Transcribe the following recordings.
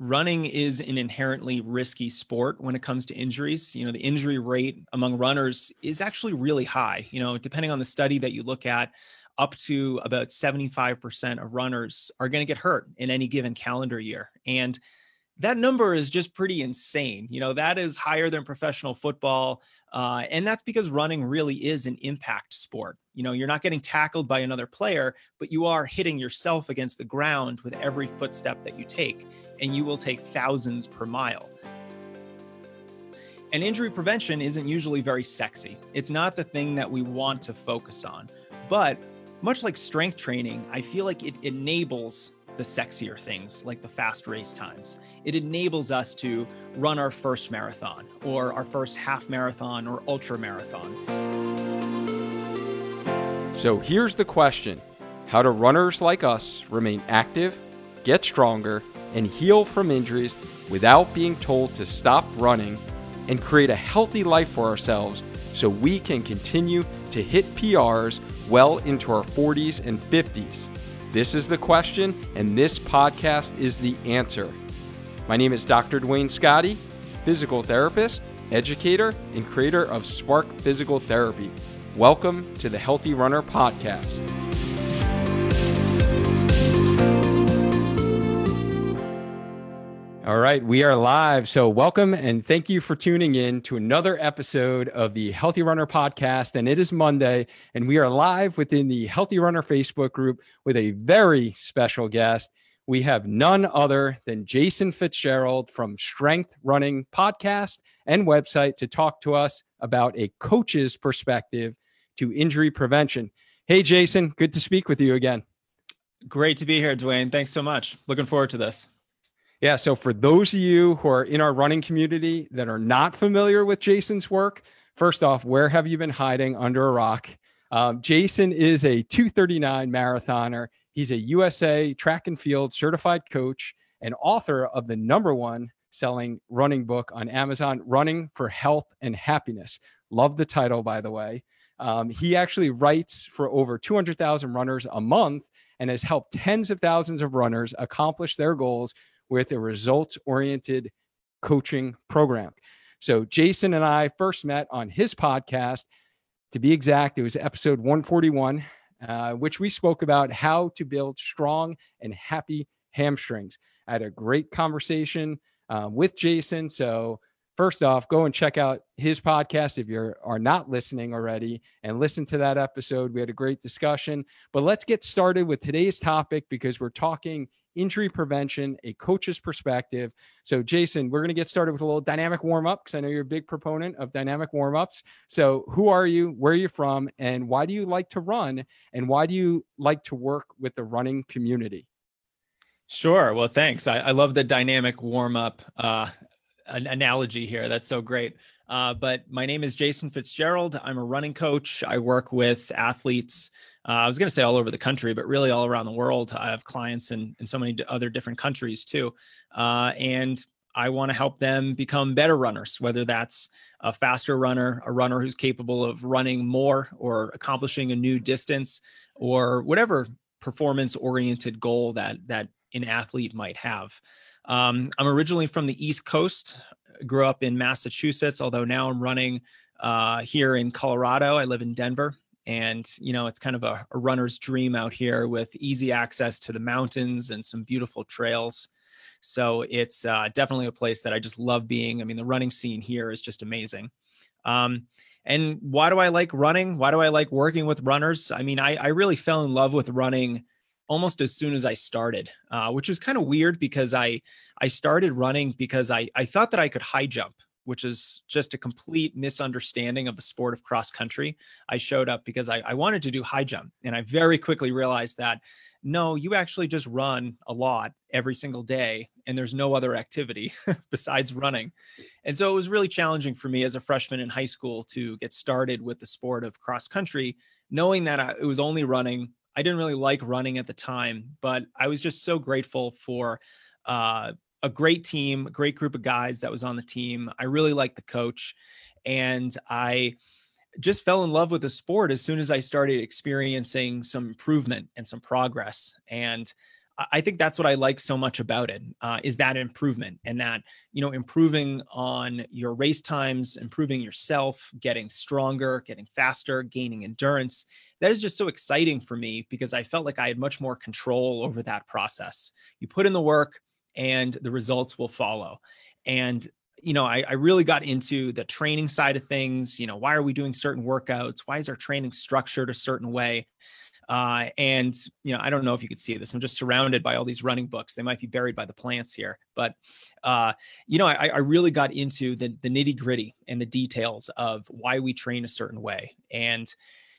running is an inherently risky sport when it comes to injuries. You know, the injury rate among runners is actually really high. You know, depending on the study that you look at, up to about 75% of runners are going to get hurt in any given calendar year. And that number is just pretty insane. You know, that is higher than professional football. Uh, and that's because running really is an impact sport. You know, you're not getting tackled by another player, but you are hitting yourself against the ground with every footstep that you take, and you will take thousands per mile. And injury prevention isn't usually very sexy. It's not the thing that we want to focus on. But much like strength training, I feel like it enables the sexier things like the fast race times. It enables us to run our first marathon or our first half marathon or ultra marathon. So here's the question How do runners like us remain active, get stronger, and heal from injuries without being told to stop running and create a healthy life for ourselves so we can continue to hit PRs well into our 40s and 50s? This is the question, and this podcast is the answer. My name is Dr. Duane Scotti, physical therapist, educator, and creator of Spark Physical Therapy. Welcome to the Healthy Runner Podcast. All right, we are live. So, welcome and thank you for tuning in to another episode of the Healthy Runner podcast. And it is Monday, and we are live within the Healthy Runner Facebook group with a very special guest. We have none other than Jason Fitzgerald from Strength Running Podcast and website to talk to us about a coach's perspective to injury prevention. Hey, Jason, good to speak with you again. Great to be here, Duane. Thanks so much. Looking forward to this. Yeah. So for those of you who are in our running community that are not familiar with Jason's work, first off, where have you been hiding under a rock? Um, Jason is a 239 marathoner. He's a USA track and field certified coach and author of the number one selling running book on Amazon, Running for Health and Happiness. Love the title, by the way. Um, he actually writes for over 200,000 runners a month and has helped tens of thousands of runners accomplish their goals with a results oriented coaching program. So, Jason and I first met on his podcast. To be exact, it was episode 141, uh, which we spoke about how to build strong and happy hamstrings. I had a great conversation uh, with Jason. So, first off, go and check out his podcast if you are not listening already and listen to that episode. We had a great discussion. But let's get started with today's topic because we're talking injury prevention, a coach's perspective. So, Jason, we're going to get started with a little dynamic warm up because I know you're a big proponent of dynamic warm ups. So, who are you? Where are you from? And why do you like to run? And why do you like to work with the running community? Sure. Well, thanks. I, I love the dynamic warm up uh, an analogy here. That's so great. Uh, but my name is Jason Fitzgerald. I'm a running coach. I work with athletes uh, I was going to say all over the country, but really all around the world. I have clients in, in so many other different countries too. Uh, and I want to help them become better runners, whether that's a faster runner, a runner who's capable of running more or accomplishing a new distance, or whatever performance oriented goal that, that an athlete might have. Um, I'm originally from the East Coast, grew up in Massachusetts, although now I'm running uh, here in Colorado. I live in Denver and you know it's kind of a, a, runner's dream out here with easy access to the mountains and some beautiful trails. So it's uh, definitely a place that i just love being. I mean the running scene here is just amazing. Um, and why do i like running? Why do i like working with runners? I mean i, I really fell in love with running almost as soon as i started uh, which was kind of weird because i i started running because i i thought that i could high jump which is just a complete misunderstanding of the sport of cross country. I showed up because I, I, wanted to do high jump. And I very quickly realized that no, you actually just run a lot every single day, and there's no other activity besides running. And so it was really challenging for me as a freshman in high school to get started with the sport of cross country, knowing that I, it was only running. I didn't really like running at the time, but I was just so grateful for uh, a great team, a great group of guys that was on the team. I really liked the coach and I just fell in love with the sport as soon as I started experiencing some improvement and some progress. And I think that's what I like so much about it uh, is that improvement and that you know improving on your race times, improving yourself, getting stronger, getting faster, gaining endurance. That is just so exciting for me because I felt like I had much more control over that process. You put in the work, and the results will follow. And you know, I, I, really got into the training side of things. You know, why are we doing certain workouts? Why is our training structured a certain way? Uh, and you know, I don't know if you could see this. I'm just surrounded by all these running books. They might be buried by the plants here, but uh, you know, I, I really got into the the nitty gritty and the details of why we train a certain way. And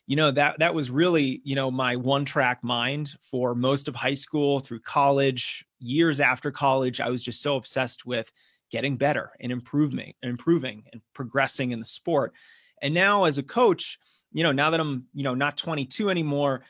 you know that that was really you know my one track mind for most of high school through college years after college i was just so obsessed with getting better and improving and improving and progressing in the sport and now as a coach you know now that i'm you know not 22 anymore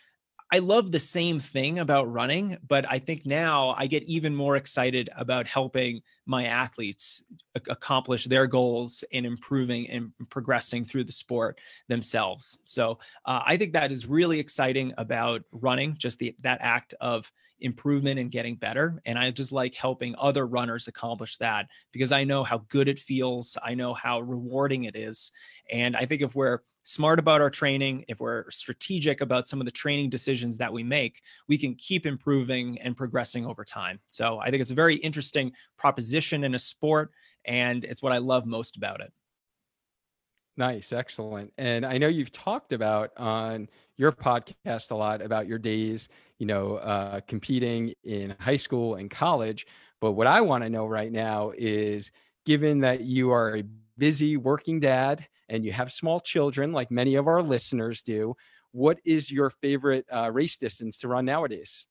I love the same thing about running, but I think now I get even more excited about helping my athletes accomplish their goals and improving and progressing through the sport themselves. So uh, I think that is really exciting about running, just the that act of improvement and getting better. And I just like helping other runners accomplish that because I know how good it feels. I know how rewarding it is. And I think if we're smart about our training, if we're strategic about some of the training decisions that we make, we can keep improving and progressing over time. So I think it's a very interesting proposition in a sport, and it's what I love most about it. Nice, excellent. And I know you've talked about on your podcast a lot about your days, you know, uh, competing in high school and college. But what I want to know right now is given that you are a busy working dad and you have small children, like many of our listeners do, what is your favorite uh, race distance to run nowadays?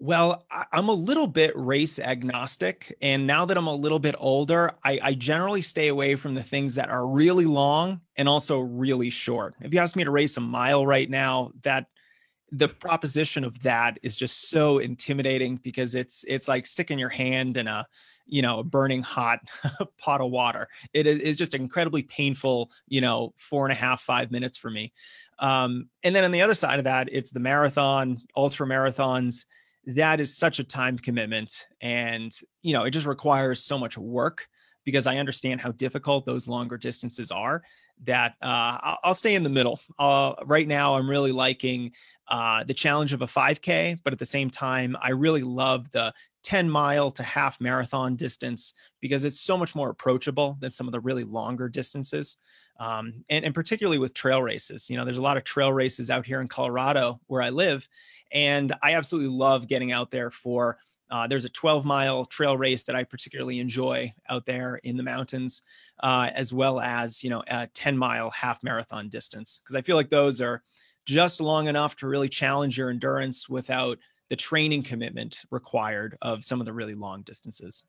Well, I'm a little bit race agnostic. And now that I'm a little bit older, I, I, generally stay away from the things that are really long and also really short. If you ask me to race a mile right now, that the proposition of that is just so intimidating because it's it's like sticking your hand in a you know, a burning hot pot of water. It is just incredibly painful, you know, four and a half, five minutes for me. Um, and then on the other side of that, it's the marathon, ultra marathons. That is such a time commitment. And, you know, it just requires so much work because I understand how difficult those longer distances are that uh, I'll stay in the middle. Uh, right now, I'm really liking uh, the challenge of a 5K, but at the same time, I really love the 10 mile to half marathon distance because it's so much more approachable than some of the really longer distances. Um, and, and particularly with trail races, you know, there's a lot of trail races out here in Colorado where I live. And I absolutely love getting out there for uh, there's a 12 mile trail race that I particularly enjoy out there in the mountains, uh, as well as, you know, a 10 mile half marathon distance. Cause I feel like those are just long enough to really challenge your endurance without the training commitment required of some of the really long distances.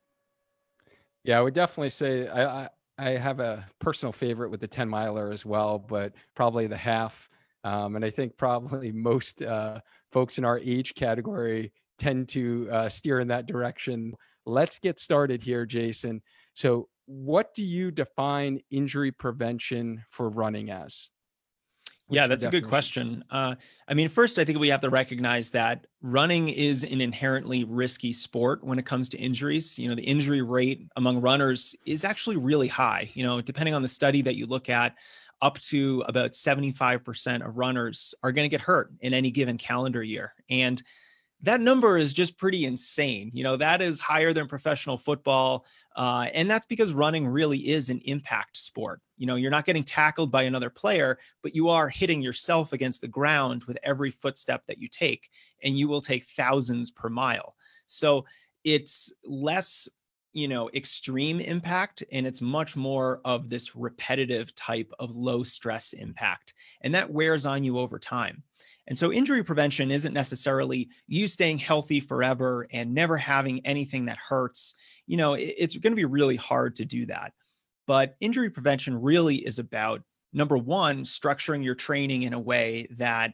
Yeah, I would definitely say I, I, I have a personal favorite with the 10 miler as well, but probably the half. Um, and I think probably most uh, folks in our age category tend to uh, steer in that direction. Let's get started here, Jason. So, what do you define injury prevention for running as? yeah, that's a good question. Uh, I mean, first, I think we have to recognize that running is an inherently risky sport when it comes to injuries. You know, the injury rate among runners is actually really high. You know, depending on the study that you look at, up to about 75% of runners are going to get hurt in any given calendar year. And that number is just pretty insane. You know, that is higher than professional football. Uh, and that's because running really is an impact sport. You know, you're not getting tackled by another player, but you are hitting yourself against the ground with every footstep that you take, and you will take thousands per mile. So it's less you know extreme impact and it's much more of this repetitive type of low stress impact and that wears on you over time and so injury prevention isn't necessarily you staying healthy forever and never having anything that hurts. You know, it's going to be really hard to do that. But injury prevention really is about number one, structuring your training in a way that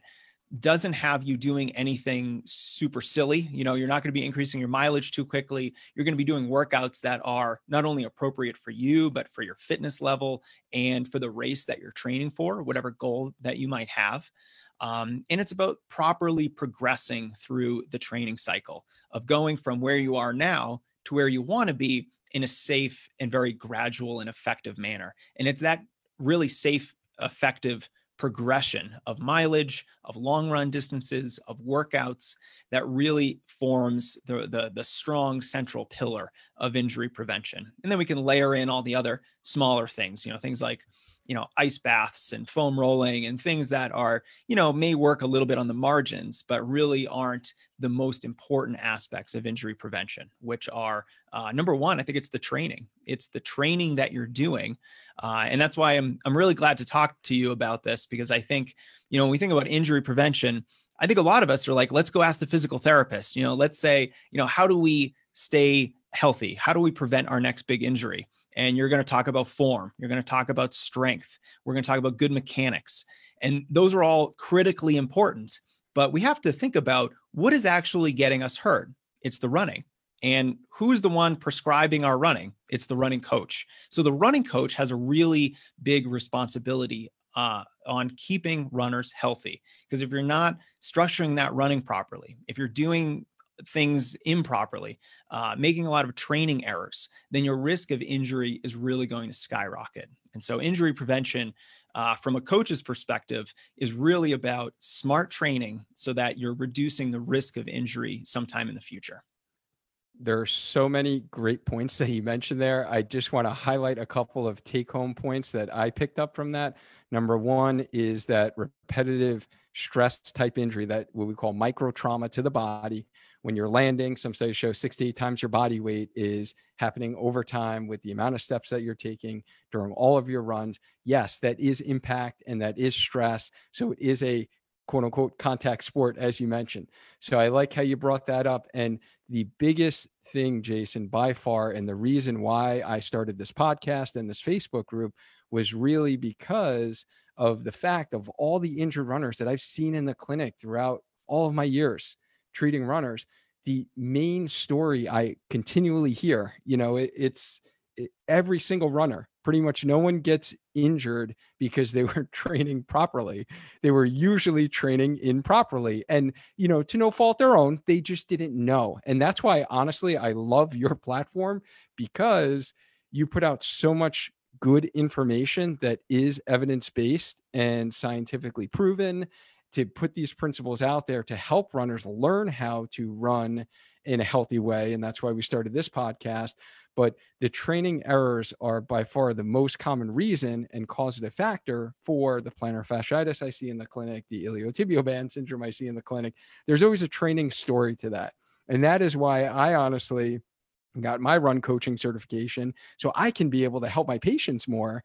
doesn't have you doing anything super silly. You know, you're not going to be increasing your mileage too quickly. You're going to be doing workouts that are not only appropriate for you, but for your fitness level and for the race that you're training for, whatever goal that you might have. Um, and it's about properly progressing through the training cycle of going from where you are now to where you want to be in a safe and very gradual and effective manner. And it's that really safe, effective progression of mileage, of long run distances, of workouts that really forms the, the, the, strong central pillar of injury prevention. And then we can layer in all the other smaller things, you know, things like you know ice baths and foam rolling and things that are you know may work a little bit on the margins but really aren't the most important aspects of injury prevention which are uh, number one i think it's the training it's the training that you're doing uh, and that's why I'm, I'm really glad to talk to you about this because i think you know when we think about injury prevention i think a lot of us are like let's go ask the physical therapist you know let's say you know how do we stay healthy how do we prevent our next big injury and you're going to talk about form. You're going to talk about strength. We're going to talk about good mechanics. And those are all critically important. But we have to think about what is actually getting us hurt. It's the running. And who's the one prescribing our running? It's the running coach. So the running coach has a really big responsibility uh, on keeping runners healthy. Because if you're not structuring that running properly, if you're doing things improperly, uh, making a lot of training errors, then your risk of injury is really going to skyrocket. And so, injury prevention, uh, from a coach's perspective, is really about smart training so that you're reducing the risk of injury sometime in the future. There are so many great points that you mentioned there. I just want to highlight a couple of take home points that I picked up from that. Number one is that repetitive stress type injury, that what we call micro trauma to the body, when you're landing, some studies show six to eight times your body weight is happening over time with the amount of steps that you're taking during all of your runs. Yes, that is impact and that is stress. So it is a quote unquote contact sport, as you mentioned. So I like how you brought that up. And the biggest thing, Jason, by far, and the reason why I started this podcast and this Facebook group was really because of the fact of all the injured runners that I've seen in the clinic throughout all of my years treating runners, the main story I continually hear, you know, it, it's it, every single runner, pretty much no one gets injured because they were training properly. They were usually training improperly. And, you know, to no fault their own, they just didn't know. And that's why, honestly, I love your platform because you put out so much good information that is evidence based and scientifically proven to put these principles out there to help runners learn how to run in a healthy way. And that's why we started this podcast. But the training errors are by far the most common reason and causative factor for the plantar fasciitis I see in the clinic, the iliotibial band syndrome I see in the clinic. There's always a training story to that. And that is why I honestly got my run coaching certification so I can be able to help my patients more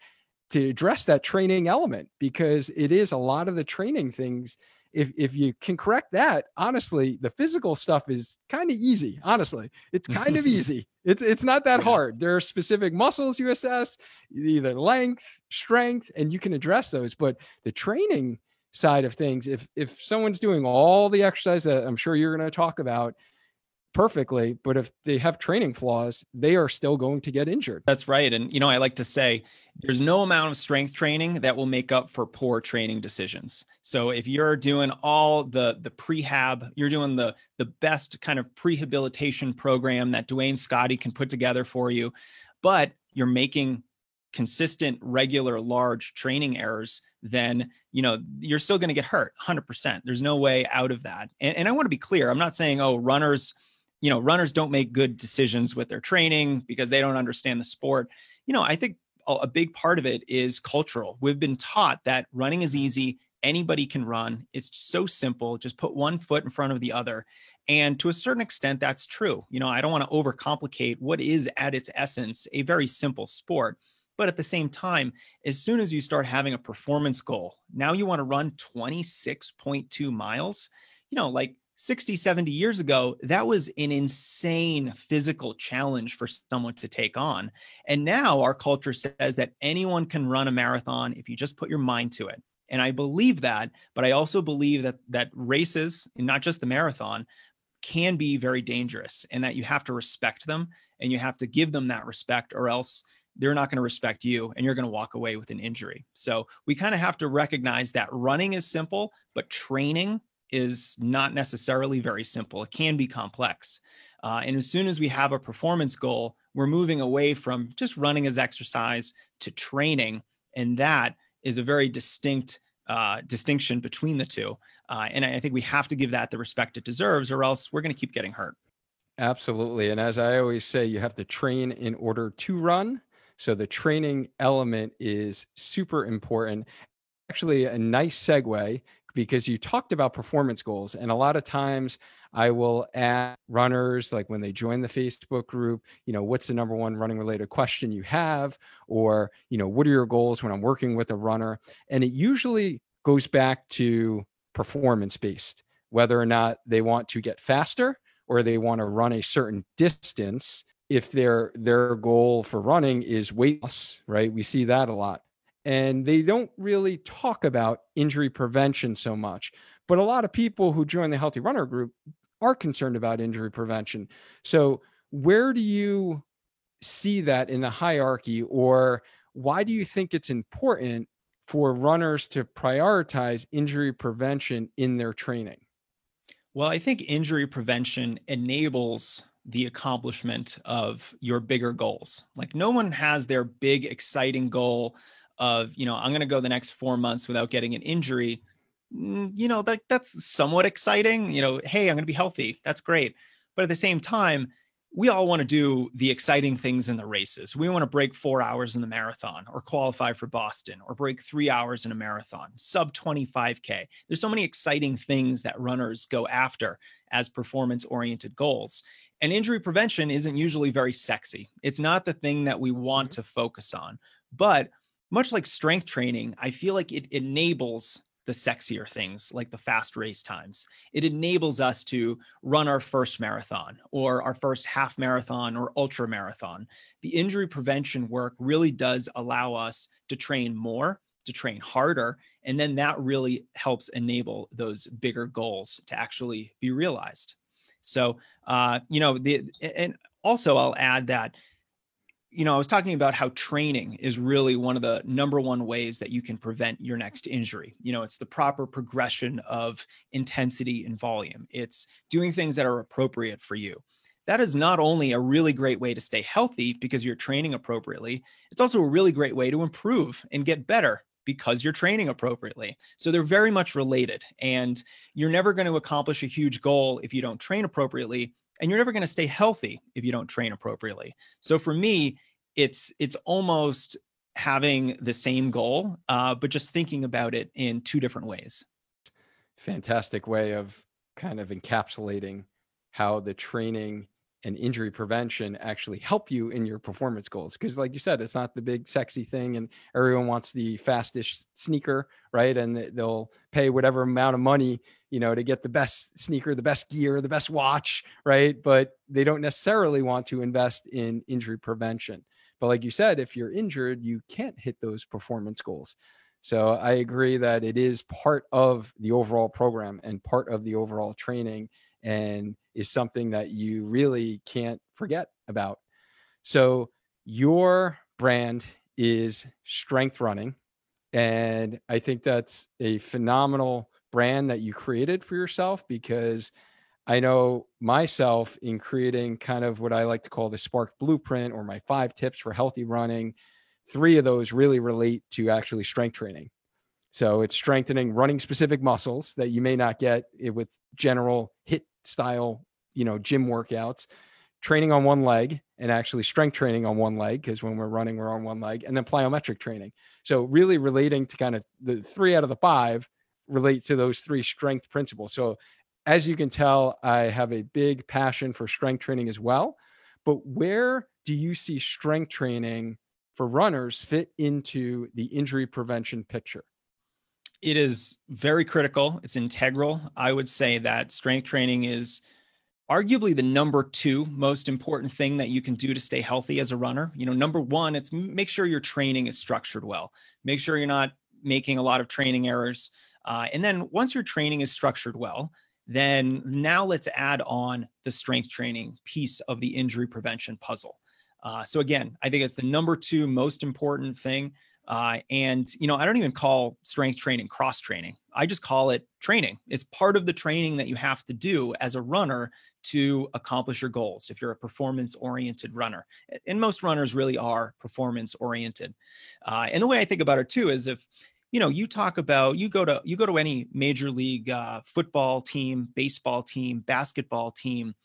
to address that training element because it is a lot of the training things if if you can correct that honestly the physical stuff is kind of easy honestly. It's kind of easy. It's it's not that yeah. hard. There are specific muscles you assess either length strength and you can address those but the training side of things if if someone's doing all the exercise that i'm sure you're going to talk about perfectly, but if they have training flaws, they are still going to get injured. That's right. And, you know, I like to say there's no amount of strength training that will make up for poor training decisions. So if you're doing all the the prehab, you're doing the the best kind of prehabilitation program that Duane Scotti can put together for you, but you're making consistent regular large training errors then you know you're still going to get hurt 100% there's no way out of that and, and i want to be clear i'm not saying oh runners you know, runners don't make good decisions with their training because they don't understand the sport. You know, I think a big part of it is cultural. We've been taught that running is easy, anybody can run. It's so simple. Just put one foot in front of the other. And to a certain extent, that's true. You know, I don't want to overcomplicate what is at its essence a very simple sport. But at the same time, as soon as you start having a performance goal, now you want to run 26.2 miles, you know, like 60, 70 years ago, that was an insane physical challenge for someone to take on. And now our culture says that anyone can run a marathon if you just put your mind to it. And I believe that, but I also believe that that races, not just the marathon, can be very dangerous and that you have to respect them and you have to give them that respect or else they're not going to respect you and you're going to walk away with an injury. So we kind of have to recognize that running is simple, but training is not necessarily very simple. It can be complex. Uh, and as soon as we have a performance goal, we're moving away from just running as exercise to training. And that is a very distinct uh, distinction between the two. Uh, and I think we have to give that the respect it deserves, or else we're going to keep getting hurt. Absolutely. And as I always say, you have to train in order to run. So the training element is super important. Actually, a nice segue because you talked about performance goals. And a lot of times I will ask runners, like when they join the Facebook group, you know, what's the number one running related question you have? Or, you know, what are your goals when I'm working with a runner? And it usually goes back to performance based, whether or not they want to get faster or they want to run a certain distance if their their goal for running is weight loss right we see that a lot and they don't really talk about injury prevention so much. But a lot of people who join the Healthy Runner group are concerned about injury prevention. So, where do you see that in the hierarchy, or why do you think it's important for runners to prioritize injury prevention in their training? Well, I think injury prevention enables the accomplishment of your bigger goals. Like, no one has their big, exciting goal of you know i'm going to go the next four months without getting an injury mm, you know that that's somewhat exciting you know hey i'm going to be healthy that's great. But at the same time we all want to do the exciting things in the races. We want to break four hours in the marathon or qualify for boston or break three hours in a marathon sub 25k there's so many exciting things that runners go after as performance oriented goals. And injury prevention isn't usually very sexy. It's not the thing that we want mm-hmm. to focus on. But much like strength training, I feel like it enables the sexier things like the fast race times. It enables us to run our first marathon or our first half marathon or ultra marathon. The injury prevention work really does allow us to train more, to train harder, and then that really helps enable those bigger goals to actually be realized. So, uh, you know, the and also I'll add that you know, I was talking about how training is really one of the number one ways that you can prevent your next injury. You know, it's the proper progression of intensity and volume, it's doing things that are appropriate for you. That is not only a really great way to stay healthy because you're training appropriately, it's also a really great way to improve and get better because you're training appropriately. So they're very much related. And you're never going to accomplish a huge goal if you don't train appropriately and you're never going to stay healthy if you don't train appropriately. So for me, it's it's almost having the same goal, uh, but just thinking about it in two different ways. Fantastic way of kind of encapsulating how the training and injury prevention actually help you in your performance goals because like you said it's not the big sexy thing and everyone wants the fastest sneaker right? And they'll pay whatever amount of money you know to get the best sneaker the best gear the best watch right? But they don't necessarily want to invest in injury prevention. But like you said if you're injured you can't hit those performance goals. So i agree that it is part of the overall program and part of the overall training and is something that you really can't forget about. So, your brand is strength running. And I think that's a phenomenal brand that you created for yourself because I know myself in creating kind of what I like to call the Spark Blueprint or my five tips for healthy running. Three of those really relate to actually strength training. So it's strengthening running specific muscles that you may not get with general HIIT style, you know, gym workouts, training on one leg and actually strength training on one leg because when we're running we're on one leg and then plyometric training. So really relating to kind of the 3 out of the 5 relate to those three strength principles. So as you can tell, I have a big passion for strength training as well. But where do you see strength training for runners fit into the injury prevention picture? It is very critical. It's integral. I would say that strength training is arguably the number two most important thing that you can do to stay healthy as a runner. You know, number one, it's make sure your training is structured well. Make sure you're not making a lot of training errors. Uh, and then once your training is structured well, then now let's add on the strength training piece of the injury prevention puzzle. Uh, so again, I think it's the number two most important thing. Uh, and you know, I don't even call strength training cross training. I just call it training. It's part of the training that you have to do as a runner to accomplish your goals. If you're a performance oriented runner, and most runners really are performance oriented. Uh, and the way I think about it too is if you know you talk about you go to you go to any major league uh, football team, baseball team, basketball team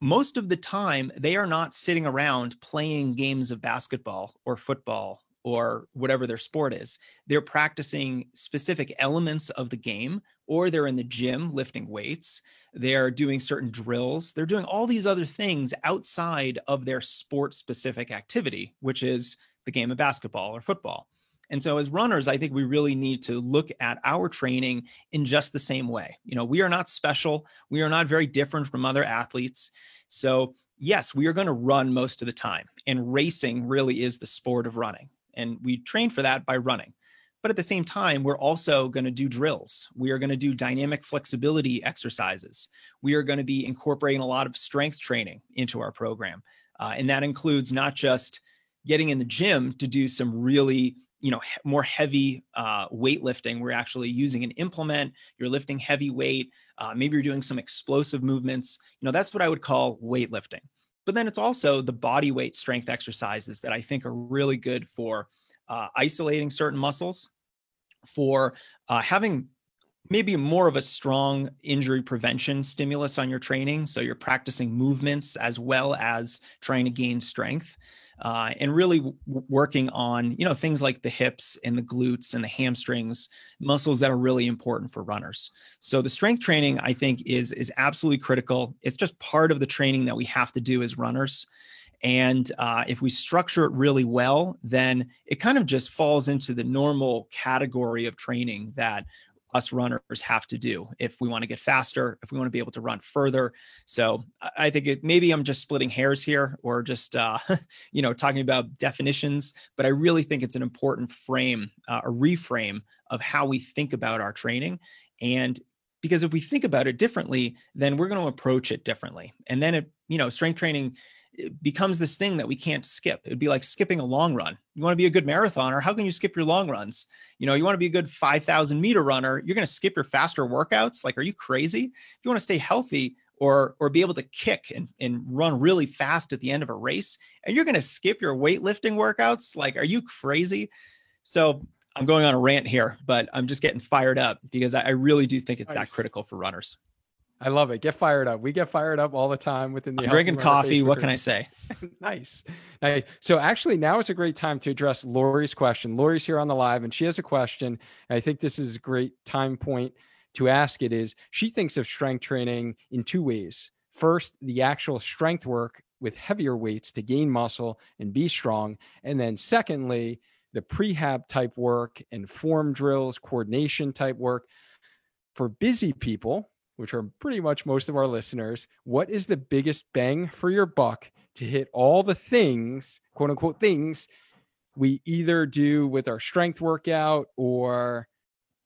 most of the time they are not sitting around playing games of basketball or football or whatever their sport is. They're practicing specific elements of the game, or they're in the gym lifting weights. They're doing certain drills. They're doing all these other things outside of their sport specific activity, which is the game of basketball or football. And so, as runners, I think we really need to look at our training in just the same way. You know, we are not special, we are not very different from other athletes. So, yes, we are going to run most of the time. And racing really is the sport of running. And we train for that by running. But at the same time, we're also going to do drills. We are going to do dynamic flexibility exercises. We are going to be incorporating a lot of strength training into our program. Uh, and that includes not just getting in the gym to do some really you know more heavy uh, weightlifting we're actually using an implement you're lifting heavy weight uh, maybe you're doing some explosive movements you know that's what i would call weightlifting but then it's also the body weight strength exercises that I think are really good for uh, isolating certain muscles, for uh, having maybe more of a strong injury prevention stimulus on your training. So you're practicing movements as well as trying to gain strength uh, and really w- working on you know things like the hips and the glutes and the hamstrings muscles that are really important for runners. So the strength training i think is is absolutely critical. It's just part of the training that we have to do as runners. And uh, if we structure it really well then it kind of just falls into the normal category of training that us runners have to do if we want to get faster, if we want to be able to run further. So I think it maybe I'm just splitting hairs here or just uh, you know talking about definitions, but I really think it's an important frame, uh, a reframe of how we think about our training. And because if we think about it differently, then we're going to approach it differently. And then it, you know, strength training it becomes this thing that we can't skip. It'd be like skipping a long run. You want to be a good marathoner. How can you skip your long runs? You know, you want to be a good 5,000 meter runner. You're going to skip your faster workouts. Like, are you crazy? If you want to stay healthy or, or be able to kick and, and run really fast at the end of a race, and you're going to skip your weightlifting workouts, like, are you crazy? So I'm going on a rant here, but I'm just getting fired up because I, I really do think it's nice. that critical for runners. I love it. Get fired up. We get fired up all the time within the drinking coffee. Facebook what can I say? nice. nice. So actually now is a great time to address Lori's question. Lori's here on the live and she has a question. I think this is a great time point to ask it is she thinks of strength training in two ways. First, the actual strength work with heavier weights to gain muscle and be strong. And then secondly, the prehab type work and form drills, coordination type work for busy people which are pretty much most of our listeners, what is the biggest bang for your buck to hit all the things, quote unquote, things we either do with our strength workout or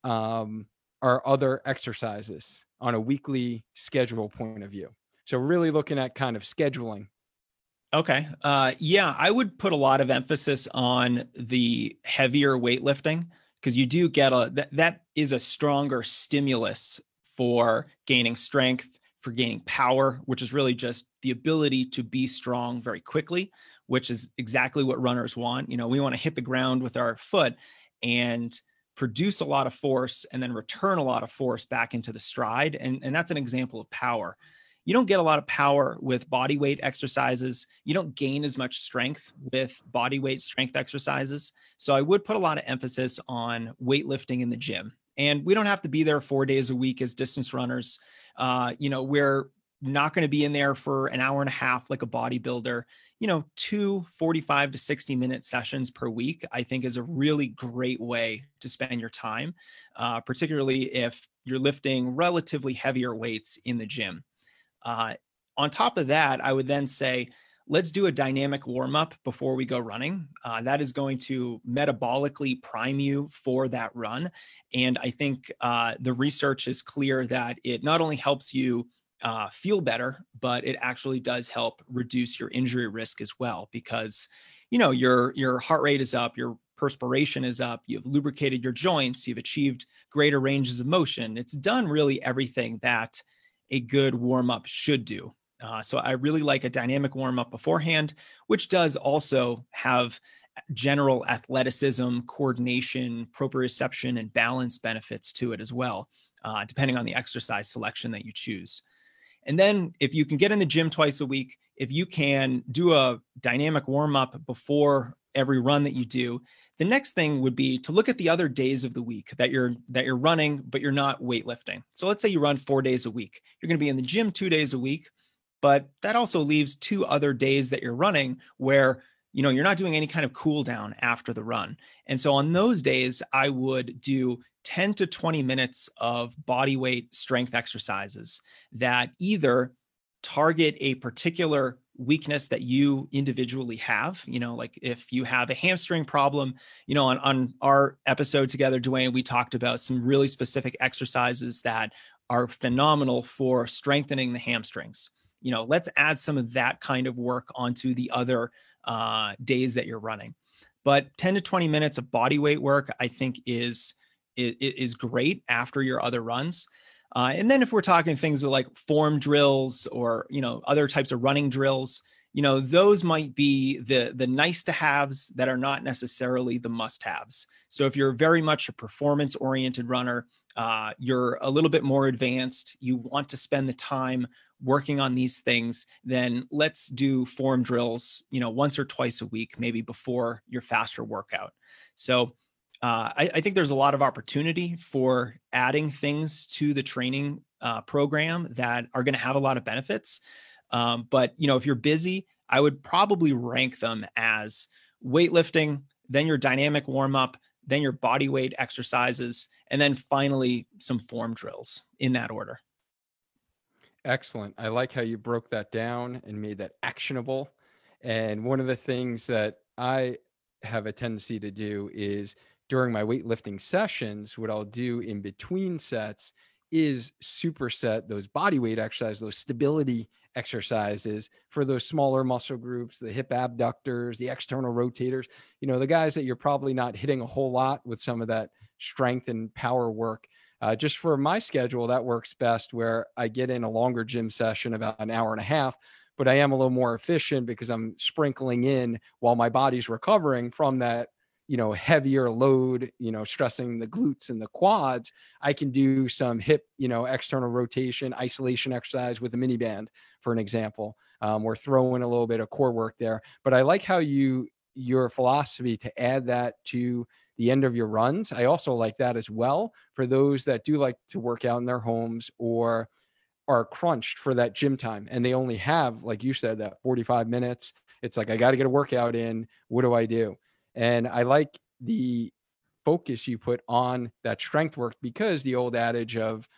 um, our other exercises on a weekly schedule point of view? So, really looking at kind of scheduling. Okay. Uh, yeah, I would put a lot of emphasis on the heavier weightlifting because you do get a that, that is a stronger stimulus for gaining strength, for gaining power, which is really just the ability to be strong very quickly, which is exactly what runners want. You know, we want to hit the ground with our foot and produce a lot of force and then return a lot of force back into the stride. And, and that's an example of power. You don't get a lot of power with body weight exercises. You don't gain as much strength with body weight strength exercises. So I would put a lot of emphasis on weightlifting in the gym and we don't have to be there four days a week as distance runners. Uh, you know, we're not going to be in there for an hour and a half like a bodybuilder. You know, two 45 to 60 minute sessions per week, I think is a really great way to spend your time, uh, particularly if you're lifting relatively heavier weights in the gym. Uh, on top of that, I would then say, let's do a dynamic warm up before we go running. Uh, that is going to metabolically prime you for that run. And I think uh, the research is clear that it not only helps you uh, feel better, but it actually does help reduce your injury risk as well because you know your your heart rate is up, your perspiration is up, you've lubricated your joints, you've achieved greater ranges of motion. It's done really everything that a good warm up should do. Uh, so I really like a dynamic warm up beforehand, which does also have general athleticism, coordination, proprioception, and balance benefits to it as well, uh, depending on the exercise selection that you choose. And then if you can get in the gym twice a week, if you can do a dynamic warm up before every run that you do, the next thing would be to look at the other days of the week that you're that you're running but you're not weightlifting. So let's say you run 4 days a week. You're going to be in the gym 2 days a week, but that also leaves two other days that you're running where you know you're not doing any kind of cool down after the run. And so on those days I would do 10 to 20 minutes of body weight strength exercises that either target a particular weakness that you individually have you know like if you have a hamstring problem you know on, on our episode together duane we talked about some really specific exercises that are phenomenal for strengthening the hamstrings you know let's add some of that kind of work onto the other uh, days that you're running but 10 to 20 minutes of body weight work i think is is great after your other runs. Uh, and then if we're talking things like form drills or you know other types of running drills, you know those might be the the nice to haves that are not necessarily the must haves. So if you're very much a performance oriented runner, uh, you're a little bit more advanced, you want to spend the time working on these things, then let's do form drills, you know, once or twice a week, maybe before your faster workout. So uh, I, I, think there's a lot of opportunity for adding things to the training uh, program that are going to have a lot of benefits. Um, but you know, if you're busy, I would probably rank them as weightlifting, then your dynamic warm up, then your body weight exercises, and then finally some form drills in that order. Excellent. I like how you broke that down and made that actionable. And one of the things that I have a tendency to do is during my weightlifting sessions, what I'll do in between sets is superset those body weight exercises, those stability exercises for those smaller muscle groups, the hip abductors, the external rotators, you know, the guys that you're probably not hitting a whole lot with some of that strength and power work. Uh, just for my schedule, that works best where I get in a longer gym session, about an hour and a half, but I am a little more efficient because I'm sprinkling in while my body's recovering from that you know heavier load you know stressing the glutes and the quads i can do some hip you know external rotation isolation exercise with a mini band for an example um, we're throwing a little bit of core work there. But i like how you your philosophy to add that to the end of your runs. I also like that as well for those that do like to work out in their homes or are crunched for that gym time and they only have like you said that 45 minutes. It's like i got to get a workout in. What do i do and I like the focus you put on that strength work because the old adage of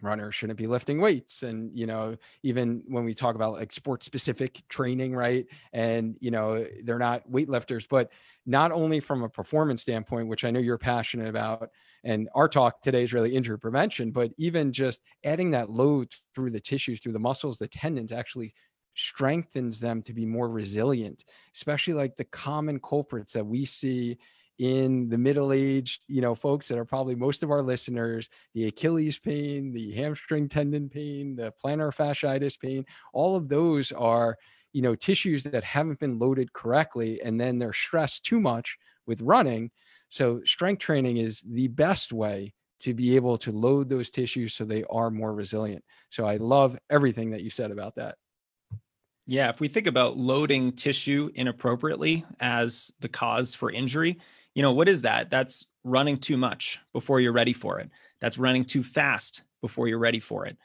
runners shouldn't be lifting weights. And you know even when we talk about like sport specific training right? And you know they're not weightlifters. But not only from a performance standpoint which i know you're passionate about and our talk today is really injury prevention but even just adding that load through the tissues through the muscles the tendons actually strengthens them to be more resilient, especially like the common culprits that we see in the middle-aged, you know, folks that are probably most of our listeners, the Achilles pain, the hamstring tendon pain, the plantar fasciitis pain, all of those are, you know, tissues that haven't been loaded correctly and then they're stressed too much with running. So strength training is the best way to be able to load those tissues so they are more resilient. So I love everything that you said about that. Yeah, if we think about loading tissue inappropriately as the cause for injury, you know, what is that? That's running too much before you're ready for it. That's running too fast before you're ready for it.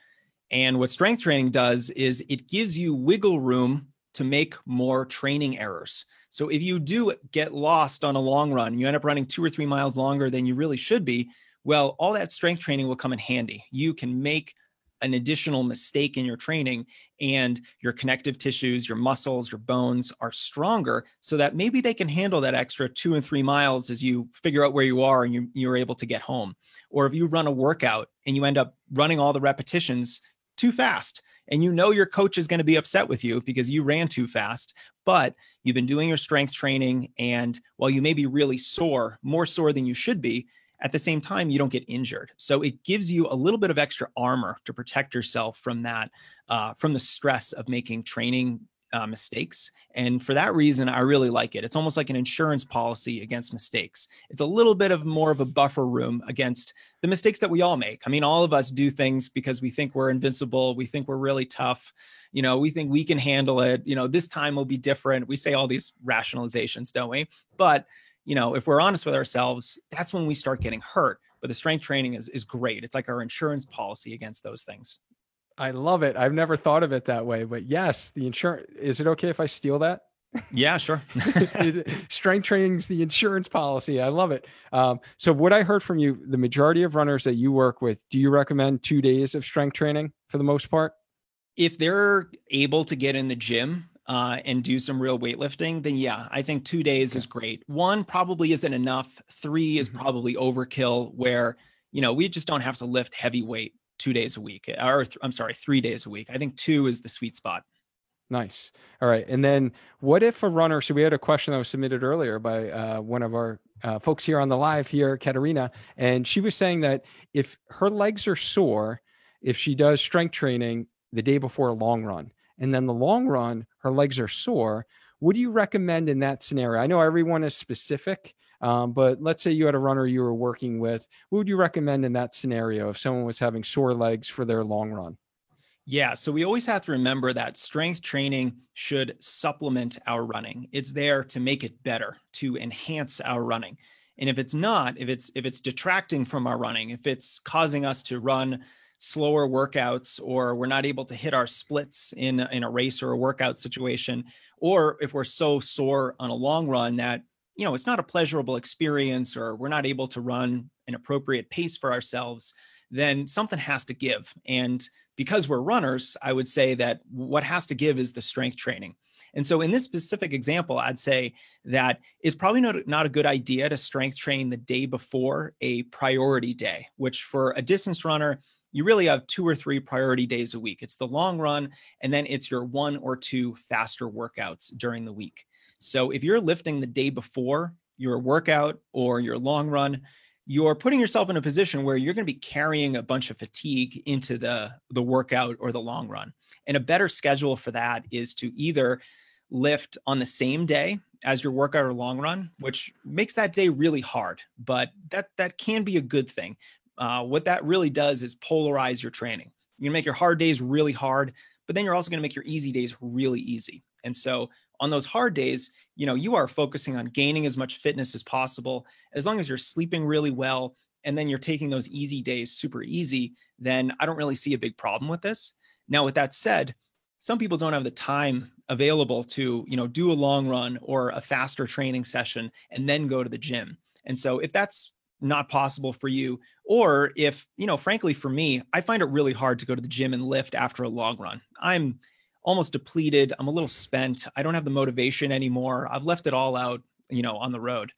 And what strength training does is it gives you wiggle room to make more training errors. So if you do get lost on a long run, you end up running two or three miles longer than you really should be, well, all that strength training will come in handy. You can make an additional mistake in your training and your connective tissues, your muscles, your bones are stronger so that maybe they can handle that extra two and three miles as you figure out where you are and you, you're able to get home. Or if you run a workout and you end up running all the repetitions too fast. And you know your coach is going to be upset with you because you ran too fast, but you've been doing your strength training. And while you may be really sore, more sore than you should be, at the same time, you don't get injured. So it gives you a little bit of extra armor to protect yourself from that, uh, from the stress of making training uh, mistakes. And for that reason, I really like it. It's almost like an insurance policy against mistakes. It's a little bit of more of a buffer room against the mistakes that we all make. I mean, all of us do things because we think we're invincible. We think we're really tough. You know, we think we can handle it. You know, this time will be different. We say all these rationalizations, don't we? But you know, if we're honest with ourselves, that's when we start getting hurt. But the strength training is is great. It's like our insurance policy against those things. I love it. I've never thought of it that way, but yes, the insurance. Is it okay if I steal that? Yeah, sure. Strength training is the insurance policy. I love it. Um, so, what I heard from you, the majority of runners that you work with, do you recommend two days of strength training for the most part? If they're able to get in the gym uh, and do some real weightlifting, then yeah, I think two days okay. is great. One probably isn't enough. Three is mm-hmm. probably overkill. Where you know we just don't have to lift heavy weight two days a week, or th- I'm sorry, three days a week. I think two is the sweet spot. Nice. All right. And then what if a runner? So we had a question that was submitted earlier by uh, one of our uh, folks here on the live here, Katerina, and she was saying that if her legs are sore, if she does strength training the day before a long run, and then the long run, her legs are sore, what do you recommend in that scenario? I know everyone is specific, um, but let's say you had a runner you were working with. What would you recommend in that scenario if someone was having sore legs for their long run? Yeah, so we always have to remember that strength training should supplement our running. It's there to make it better, to enhance our running. And if it's not, if it's if it's detracting from our running, if it's causing us to run slower workouts or we're not able to hit our splits in in a race or a workout situation, or if we're so sore on a long run that you know it's not a pleasurable experience or we're not able to run an appropriate pace for ourselves then something has to give. And because we're runners i would say that what has to give is the strength training. And so in this specific example i'd say that it's probably not, not a good idea to strength train the day before a priority day which for a distance runner you really have two or three priority days a week it's the long run and then it's your one or two faster workouts during the week so if you're lifting the day before your workout or your long run, you're putting yourself in a position where you're going to be carrying a bunch of fatigue into the the workout or the long run. And a better schedule for that is to either lift on the same day as your workout or long run, which makes that day really hard, but that that can be a good thing. Uh, what that really does is polarize your training. You're gonna make your hard days really hard, but then you're also gonna make your easy days really easy. And so on those hard days, you know, you are focusing on gaining as much fitness as possible. As long as you're sleeping really well and then you're taking those easy days super easy, then I don't really see a big problem with this. Now, with that said, some people don't have the time available to, you know, do a long run or a faster training session and then go to the gym. And so if that's not possible for you or if you know frankly for me i find it really hard to go to the gym and lift after a long run i'm almost depleted. I'm a little spent. I don't have the motivation anymore. I've left it all out, you know, on the road.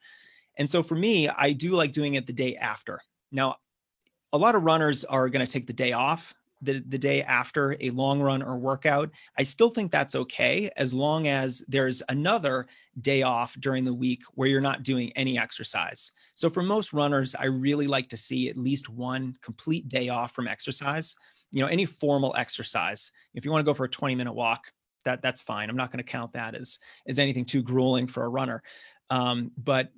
And so for me, I do like doing it the day after. Now, a lot of runners are going to take the day off the, the day after a long run or workout. I still think that's okay as long as there's another day off during the week where you're not doing any exercise. So for most runners, I really like to see at least one complete day off from exercise you know any formal exercise if you want to go for a 20 minute walk that that's fine i'm not going to count that as as anything too grueling for a runner um, but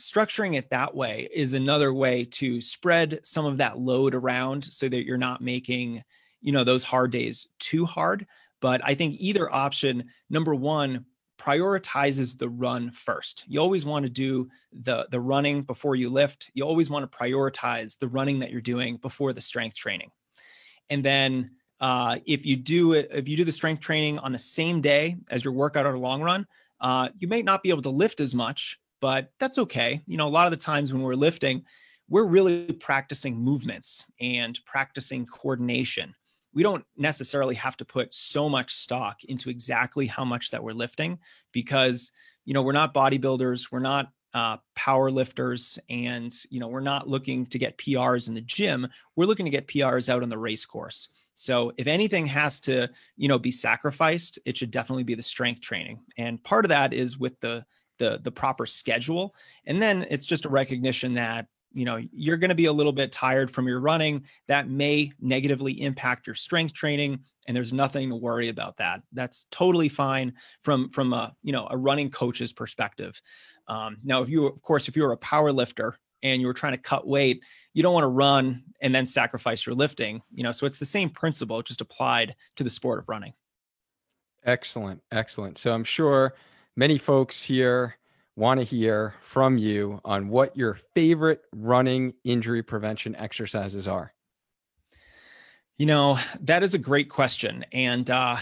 structuring it that way is another way to spread some of that load around so that you're not making you know those hard days too hard. But i think either option number one prioritizes the run first. You always want to do the the running before you lift. You always want to prioritize the running that you're doing before the strength training. And then uh, if you do it, if you do the strength training on the same day as your workout or long run, uh, you may not be able to lift as much, but that's okay. You know, a lot of the times when we're lifting, we're really practicing movements and practicing coordination. We don't necessarily have to put so much stock into exactly how much that we're lifting because, you know, we're not bodybuilders, we're not uh, power lifters and you know we're not looking to get prs in the gym we're looking to get prs out on the race course So if anything has to, you know, be sacrificed, it should definitely be the strength training. And part of that is with the the the proper schedule. And then it's just a recognition that you know you're going to be a little bit tired from your running. That may negatively impact your strength training and there's nothing to worry about that. That's totally fine from from a you know a running coach's perspective. Um, now if you of course if you're a power lifter and you were trying to cut weight you don't want to run and then sacrifice your lifting you know so it's the same principle just applied to the sport of running. Excellent excellent. So i'm sure many folks here want to hear from you on what your favorite running injury prevention exercises are. You know, that is a great question. And uh,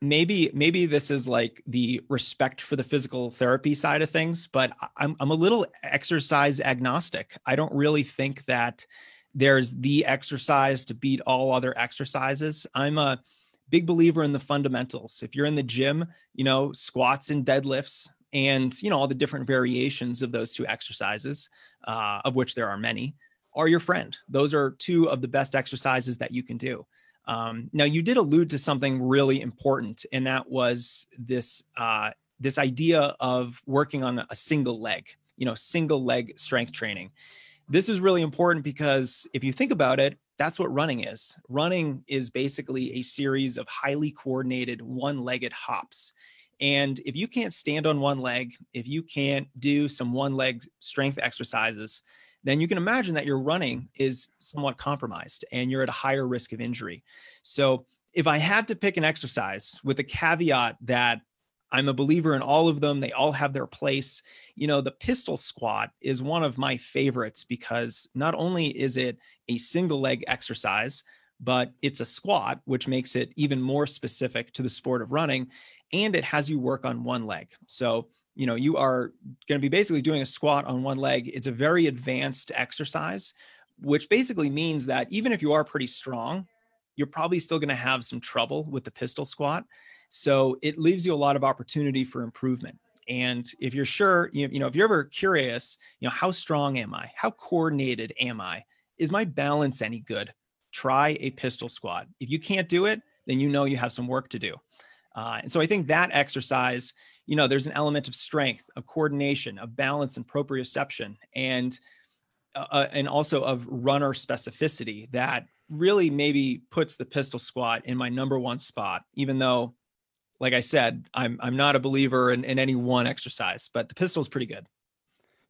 maybe maybe this is like the respect for the physical therapy side of things, but I'm I'm a little exercise agnostic. I don't really think that there's the exercise to beat all other exercises. I'm a big believer in the fundamentals. If you're in the gym, you know, squats and deadlifts, and you know all the different variations of those two exercises uh, of which there are many are your friend. Those are two of the best exercises that you can do. Um, now you did allude to something really important and that was this uh, this idea of working on a single leg you know single leg strength training. This is really important because if you think about it that's what running is running is basically a series of highly coordinated one-legged hops and if you can't stand on one leg, if you can't do some one leg strength exercises, then you can imagine that your running is somewhat compromised and you're at a higher risk of injury. So, if I had to pick an exercise with a caveat that I'm a believer in all of them, they all have their place. You know, the pistol squat is one of my favorites because not only is it a single leg exercise, but it's a squat, which makes it even more specific to the sport of running and it has you work on one leg. So, you know, you are going to be basically doing a squat on one leg. It's a very advanced exercise, which basically means that even if you are pretty strong, you're probably still going to have some trouble with the pistol squat. So it leaves you a lot of opportunity for improvement. And if you're sure, you, know, if you're ever curious, you know, how strong am I? How coordinated am I? Is my balance any good? Try a pistol squat. If you can't do it, then you know you have some work to do. Uh, and so I think that exercise, you know, there's an element of strength, of coordination, of balance and proprioception, and uh, uh, and also of runner specificity that really maybe puts the pistol squat in my number one spot, even though, like I said, I'm I'm not a believer in, in any one exercise, but the pistol is pretty good.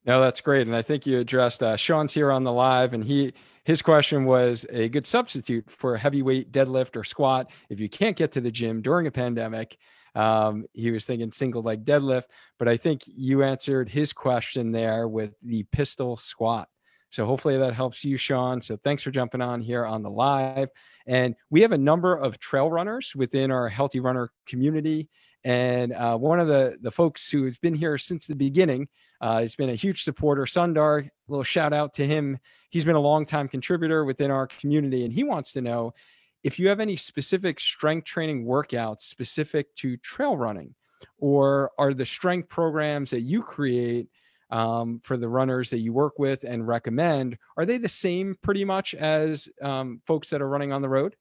No, that's great, and I think you addressed. Uh, Sean's here on the live, and he his question was a good substitute for a heavyweight deadlift or squat if you can't get to the gym during a pandemic. Um, he was thinking single leg deadlift, but I think you answered his question there with the pistol squat. So hopefully that helps you, Sean. So thanks for jumping on here on the live. And we have a number of trail runners within our Healthy Runner community. And uh, one of the the folks who has been here since the beginning, uh, has been a huge supporter. Sundar, little shout out to him. He's been a longtime contributor within our community, and he wants to know if you have any specific strength training workouts specific to trail running, or are the strength programs that you create um, for the runners that you work with and recommend are they the same pretty much as um, folks that are running on the road?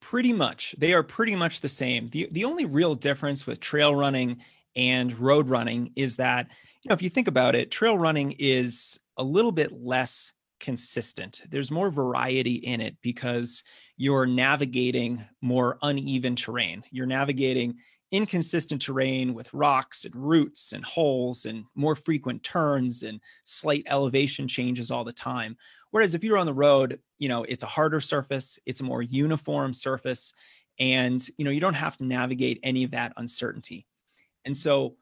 Pretty much. They are pretty much the same. The, the only real difference with trail running and road running is that, you know, if you think about it, trail running is a little bit less consistent. There's more variety in it because you're navigating more uneven terrain. You're navigating inconsistent terrain with rocks and roots and holes and more frequent turns and slight elevation changes all the time. Whereas if you're on the road, you know, it's a harder surface, it's a more uniform surface, and you know, you don't have to navigate any of that uncertainty. And so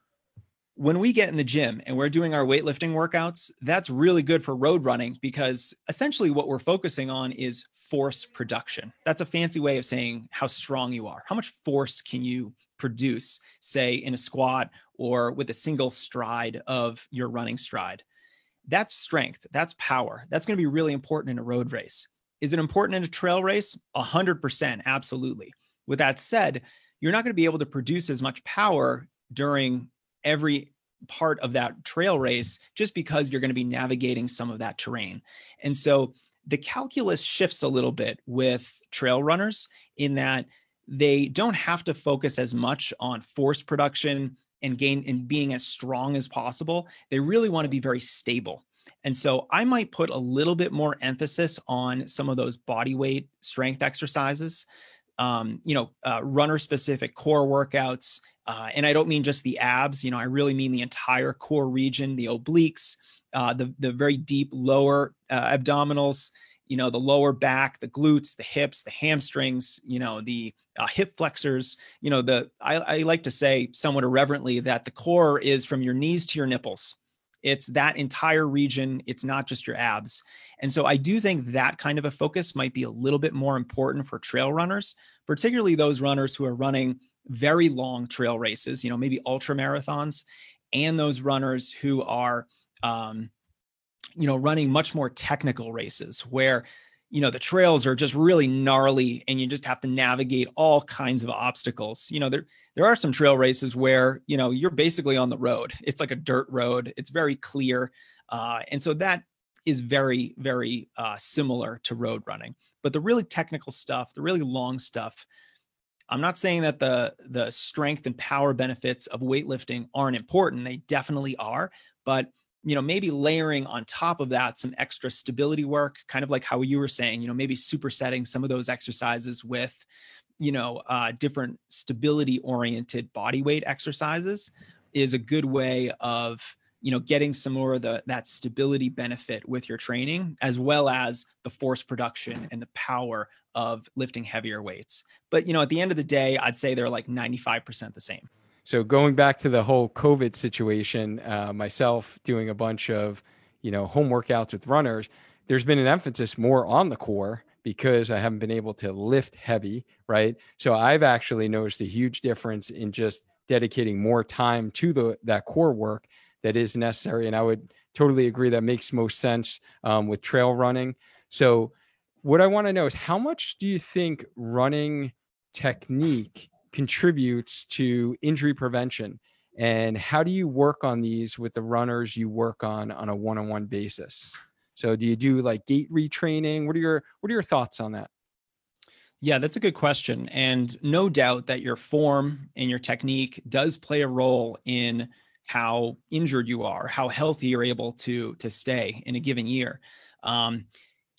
when we get in the gym and we're doing our weightlifting workouts, that's really good for road running because essentially what we're focusing on is force production. That's a fancy way of saying how strong you are. How much force can you produce, say, in a squat or with a single stride of your running stride? That's strength, that's power. That's going to be really important in a road race. Is it important in a trail race? 100%, absolutely. With that said, you're not going to be able to produce as much power during every part of that trail race just because you're going to be navigating some of that terrain. And so the calculus shifts a little bit with trail runners in that they don't have to focus as much on force production and gain and being as strong as possible. They really want to be very stable. And so I might put a little bit more emphasis on some of those body weight strength exercises, um, you know, uh, runner specific core workouts. Uh, and I don't mean just the abs, you know, I really mean the entire core region, the obliques, uh, the, the very deep lower uh, abdominals, you know, the lower back, the glutes, the hips, the hamstrings, you know, the uh, hip flexors, you know, the, I, I like to say somewhat irreverently that the core is from your knees to your nipples it's that entire region. It's not just your abs. And so I do think that kind of a focus might be a little bit more important for trail runners, particularly those runners who are running very long trail races, you know, maybe ultra marathons, and those runners who are, um, you know, running much more technical races where you know the trails are just really gnarly and you just have to navigate all kinds of obstacles. You know there there are some trail races where you know you're basically on the road. It's like a dirt road. It's very clear. Uh, and so that is very very uh, similar to road running. But the really technical stuff the really long stuff i'm not saying that the the strength and power benefits of weightlifting aren't important. They definitely are. But you know maybe layering on top of that some extra stability work kind of like how you were saying you know maybe supersetting some of those exercises with you know uh, different stability oriented body weight exercises is a good way of you know getting some more of the that stability benefit with your training as well as the force production and the power of lifting heavier weights. But you know at the end of the day i'd say they're like 95% the same so going back to the whole COVID situation, uh, myself doing a bunch of, you know, home workouts with runners, there's been an emphasis more on the core because I haven't been able to lift heavy, right? So I've actually noticed a huge difference in just dedicating more time to the that core work that is necessary. And I would totally agree that makes most sense um, with trail running. So what I want to know is how much do you think running technique contributes to injury prevention and how do you work on these with the runners you work on on a one-on-one basis? So do you do like gait retraining? What are your what are your thoughts on that? Yeah that's a good question and no doubt that your form and your technique does play a role in how injured you are how healthy you're able to to stay in a given year. Um,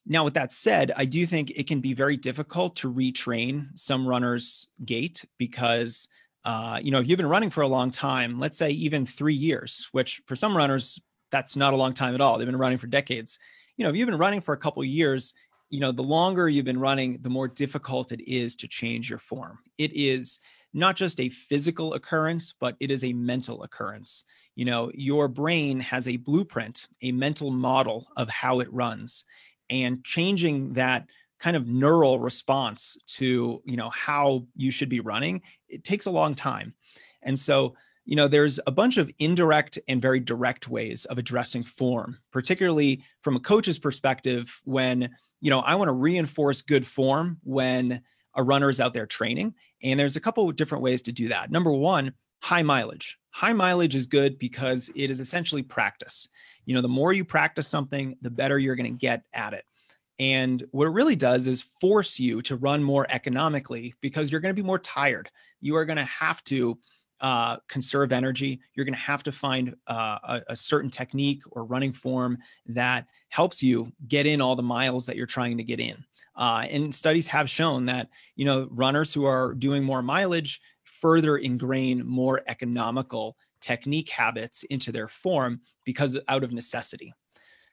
now, with that said, I do think it can be very difficult to retrain some runners' gait because, uh, you know, if you've been running for a long time, let's say even three years, which for some runners, that's not a long time at all. They've been running for decades. You know, if you've been running for a couple years, you know, the longer you've been running, the more difficult it is to change your form. It is not just a physical occurrence, but it is a mental occurrence. You know, your brain has a blueprint, a mental model of how it runs and changing that kind of neural response to you know how you should be running it takes a long time. And so you know there's a bunch of indirect and very direct ways of addressing form particularly from a coach's perspective when you know i want to reinforce good form when a runner is out there training and there's a couple of different ways to do that. Number one high mileage. High mileage is good because it is essentially practice. You know the more you practice something the better you're going to get at it. And what it really does is force you to run more economically because you're going to be more tired. You are going to have to uh, conserve energy. You're going to have to find uh, a, a certain technique or running form that helps you get in all the miles that you're trying to get in. Uh, and studies have shown that you know runners who are doing more mileage further ingrain more economical technique habits into their form because out of necessity.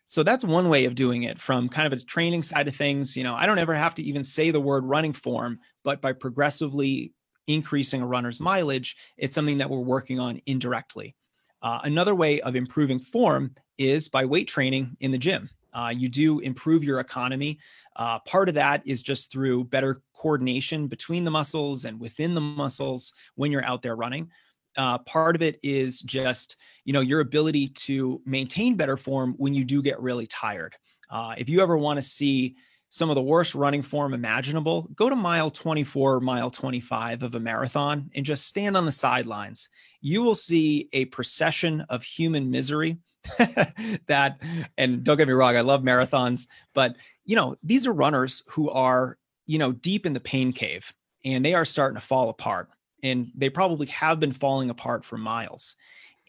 So that's one way of doing it from kind of a training side of things. You know, I don't ever have to even say the word running form, but by progressively increasing a runner's mileage, it's something that we're working on indirectly. Uh, another way of improving form is by weight training in the gym. Uh, you do improve your economy. Uh, part of that is just through better coordination between the muscles and within the muscles when you're out there running. Uh, part of it is just you know your ability to maintain better form when you do get really tired. Uh, if you ever want to see some of the worst running form imaginable go to mile 24 mile 25 of a marathon and just stand on the sidelines. You will see a procession of human misery that and don't get me wrong i love marathons but you know these are runners who are you know deep in the pain cave and they are starting to fall apart and they probably have been falling apart for miles.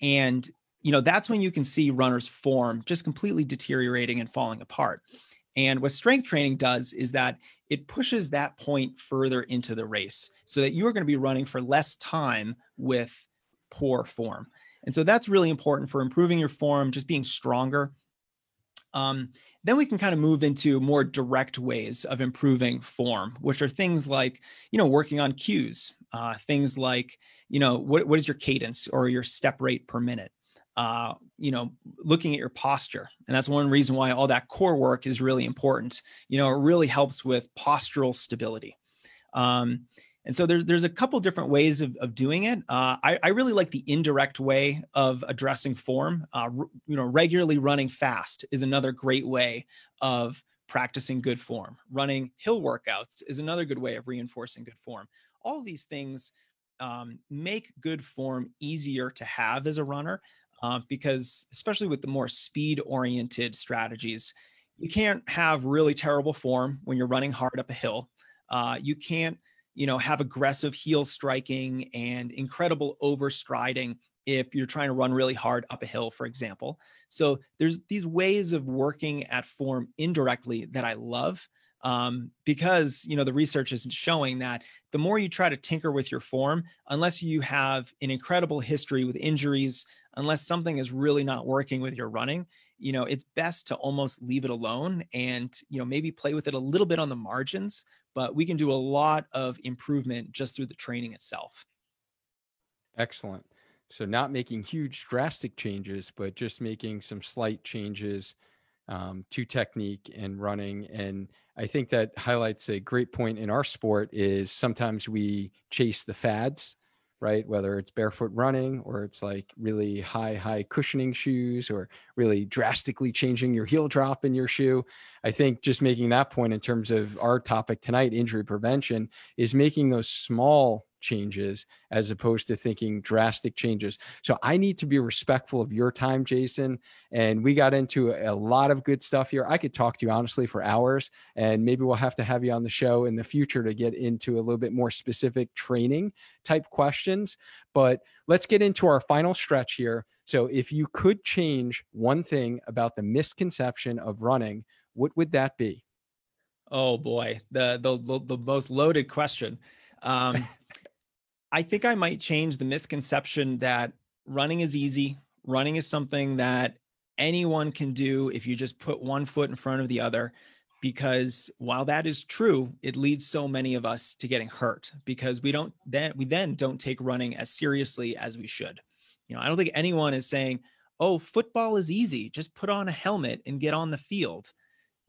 And you know that's when you can see runners form just completely deteriorating and falling apart. And what strength training does is that it pushes that point further into the race so that you are going to be running for less time with poor form and so that's really important for improving your form, just being stronger. Um, then we can kind of move into more direct ways of improving form, which are things like, you know, working on cues, uh, things like, you know, what, what is your cadence or your step rate per minute? Uh, you know, looking at your posture. And that's one reason why all that core work is really important. You know, it really helps with postural stability. Um, and so there's there's a couple different ways of, of doing it. Uh, I, I really like the indirect way of addressing form. Uh, you know, regularly running fast is another great way of practicing good form. Running hill workouts is another good way of reinforcing good form. All these things um, make good form easier to have as a runner uh, because, especially with the more speed oriented strategies, you can't have really terrible form when you're running hard up a hill. Uh, you can't you know, have aggressive heel striking and incredible overstriding if you're trying to run really hard up a hill, for example. So there's these ways of working at form indirectly that I love um, because you know the research is showing that the more you try to tinker with your form, unless you have an incredible history with injuries, unless something is really not working with your running, you know it's best to almost leave it alone and you know maybe play with it a little bit on the margins but we can do a lot of improvement just through the training itself. Excellent. So, not making huge drastic changes, but just making some slight changes um, to technique and running. And I think that highlights a great point in our sport is sometimes we chase the fads right? Whether it's barefoot running or it's like really high, high cushioning shoes or really drastically changing your heel drop in your shoe. I think just making that point in terms of our topic tonight, injury prevention, is making those small changes as opposed to thinking drastic changes. So I need to be respectful of your time, Jason. And we got into a lot of good stuff here. I could talk to you honestly for hours, and maybe we'll have to have you on the show in the future to get into a little bit more specific training type questions. But let's get into our final stretch here. So if you could change one thing about the misconception of running, what would that be? Oh boy, the the the most loaded question. Um, I think I might change the misconception that running is easy. Running is something that anyone can do if you just put one foot in front of the other. Because while that is true, it leads so many of us to getting hurt because we don't then we then don't take running as seriously as we should. You know, I don't think anyone is saying, "Oh, football is easy. Just put on a helmet and get on the field."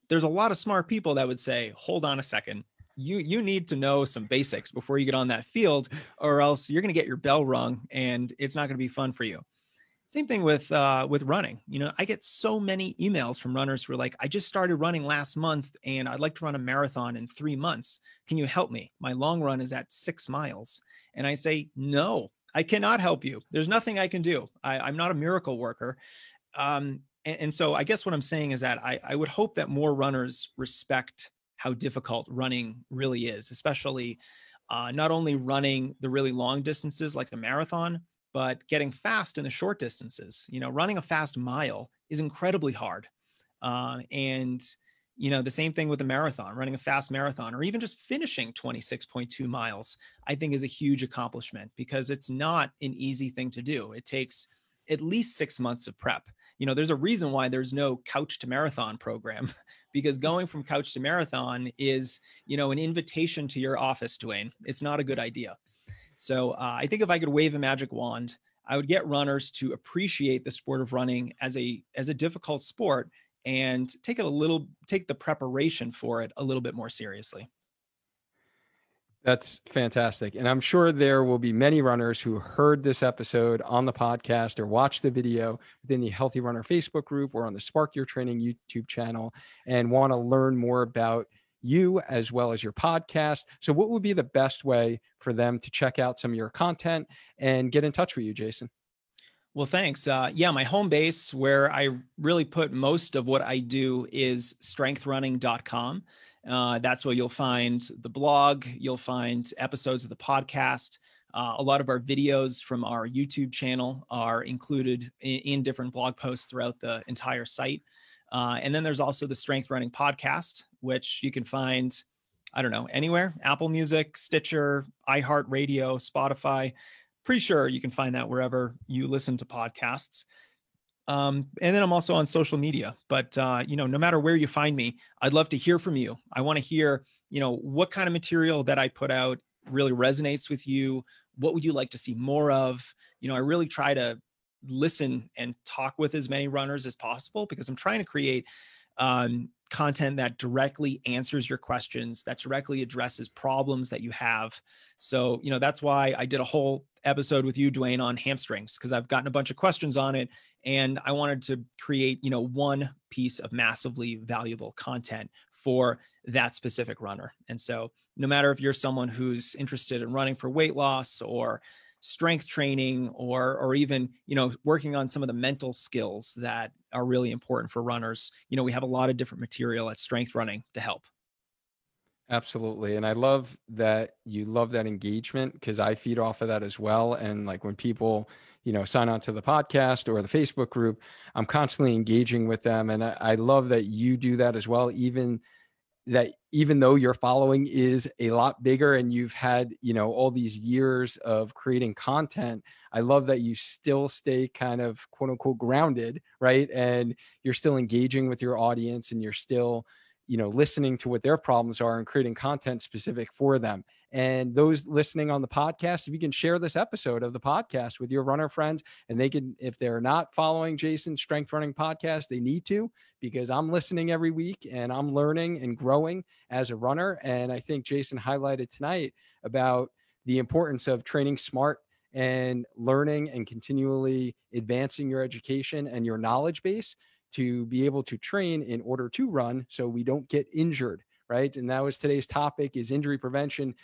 There's a lot of smart people that would say, "Hold on a second you you need to know some basics before you get on that field or else you're going to get your bell rung and it's not going to be fun for you. Same thing with uh, with running. You know i get so many emails from runners who are like i just started running last month and i'd like to run a marathon in three months. Can you help me? My long run is at six miles. And i say no i cannot help you. There's nothing i can do. I, am not a miracle worker. Um, and, and, so i guess what i'm saying is that I, I would hope that more runners respect how difficult running really is, especially uh, not only running the really long distances like a marathon, but getting fast in the short distances. You know, running a fast mile is incredibly hard. Uh, and, you know, the same thing with a marathon, running a fast marathon, or even just finishing 26.2 miles, I think is a huge accomplishment because it's not an easy thing to do. It takes at least six months of prep you know, there's a reason why there's no couch to marathon program because going from couch to marathon is, you know, an invitation to your office, Duane. It's not a good idea. So uh, I think if I could wave a magic wand, I would get runners to appreciate the sport of running as a as a difficult sport and take it a little take the preparation for it a little bit more seriously. That's fantastic. And I'm sure there will be many runners who heard this episode on the podcast or watched the video within the Healthy Runner Facebook group or on the Spark Your Training YouTube channel and want to learn more about you as well as your podcast. So, what would be the best way for them to check out some of your content and get in touch with you, Jason? Well, thanks. Uh, yeah, my home base where I really put most of what I do is strengthrunning.com. Uh, that's where you'll find the blog, you'll find episodes of the podcast. Uh, a lot of our videos from our YouTube channel are included in, in different blog posts throughout the entire site. Uh, and then there's also the Strength Running podcast, which you can find, I don't know, anywhere Apple Music, Stitcher, iHeartRadio, Spotify pretty sure you can find that wherever you listen to podcasts. Um, and then I'm also on social media. But uh, you know, no matter where you find me, I'd love to hear from you. I want to hear, you know, what kind of material that I put out really resonates with you. What would you like to see more of? You know, I really try to listen and talk with as many runners as possible because I'm trying to create um, content that directly answers your questions, that directly addresses problems that you have. So, you know, that's why I did a whole episode with you, Duane, on hamstrings, because I've gotten a bunch of questions on it. And I wanted to create, you know, one piece of massively valuable content for that specific runner. And so, no matter if you're someone who's interested in running for weight loss or strength training or or even you know working on some of the mental skills that are really important for runners. You know we have a lot of different material at strength running to help. Absolutely and i love that you love that engagement because i feed off of that as well and like when people you know sign on to the podcast or the facebook group i'm constantly engaging with them and i, I love that you do that as well even that even though your following is a lot bigger and you've had you know all these years of creating content i love that you still stay kind of quote unquote grounded right? And you're still engaging with your audience and you're still you know listening to what their problems are and creating content specific for them. And those listening on the podcast if you can share this episode of the podcast with your runner friends and they can if they're not following jason's strength running podcast they need to because i'm listening every week and i'm learning and growing as a runner. And i think jason highlighted tonight about the importance of training smart and learning and continually advancing your education and your knowledge base to be able to train in order to run so we don't get injured right? And that was today's topic is injury prevention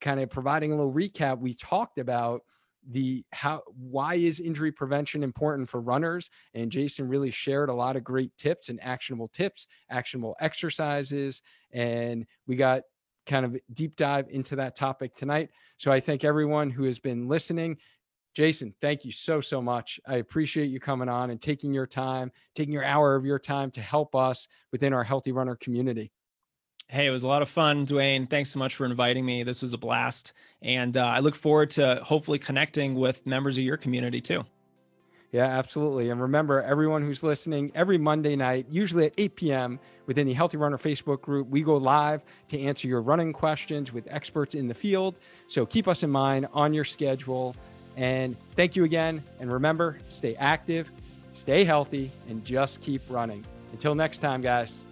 kind of providing a little recap. We talked about the how why is injury prevention important for runners? And jason really shared a lot of great tips and actionable tips actionable exercises and we got kind of deep dive into that topic tonight. So i thank everyone who has been listening Jason, thank you so, so much. I appreciate you coming on and taking your time, taking your hour of your time to help us within our Healthy Runner community. Hey, it was a lot of fun, Duane. Thanks so much for inviting me. This was a blast. And uh, I look forward to hopefully connecting with members of your community too. Yeah, absolutely. And remember, everyone who's listening, every Monday night, usually at 8 p.m., within the Healthy Runner Facebook group, we go live to answer your running questions with experts in the field. So keep us in mind on your schedule. And thank you again. And remember, stay active, stay healthy, and just keep running. Until next time, guys.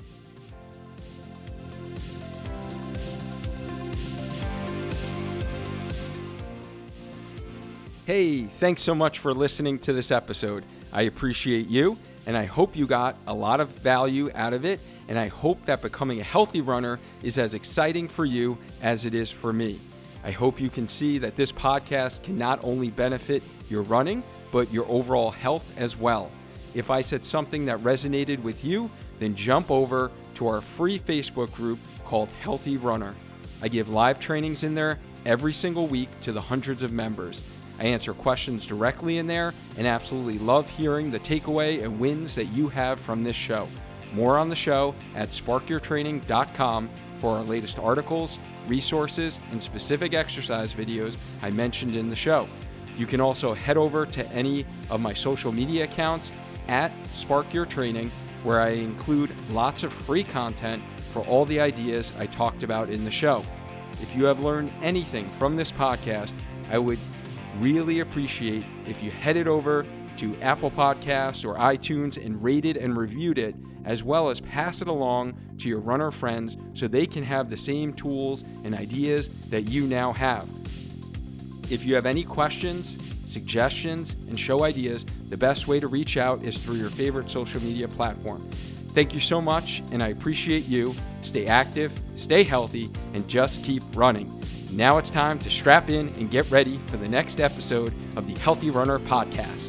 Hey, thanks so much for listening to this episode. I appreciate you, and I hope you got a lot of value out of it. And I hope that becoming a healthy runner is as exciting for you as it is for me. I hope you can see that this podcast can not only benefit your running, but your overall health as well. If I said something that resonated with you, then jump over to our free Facebook group called Healthy Runner. I give live trainings in there every single week to the hundreds of members. I answer questions directly in there and absolutely love hearing the takeaway and wins that you have from this show. More on the show at sparkyourtraining.com for our latest articles, resources, and specific exercise videos I mentioned in the show. You can also head over to any of my social media accounts at Spark Your Training, where I include lots of free content for all the ideas I talked about in the show. If you have learned anything from this podcast, I would really appreciate if you headed over to Apple Podcasts or iTunes and rated and reviewed it as well as pass it along to your runner friends so they can have the same tools and ideas that you now have. If you have any questions, suggestions, and show ideas, the best way to reach out is through your favorite social media platform. Thank you so much, and I appreciate you. Stay active, stay healthy, and just keep running. Now it's time to strap in and get ready for the next episode of the Healthy Runner Podcast.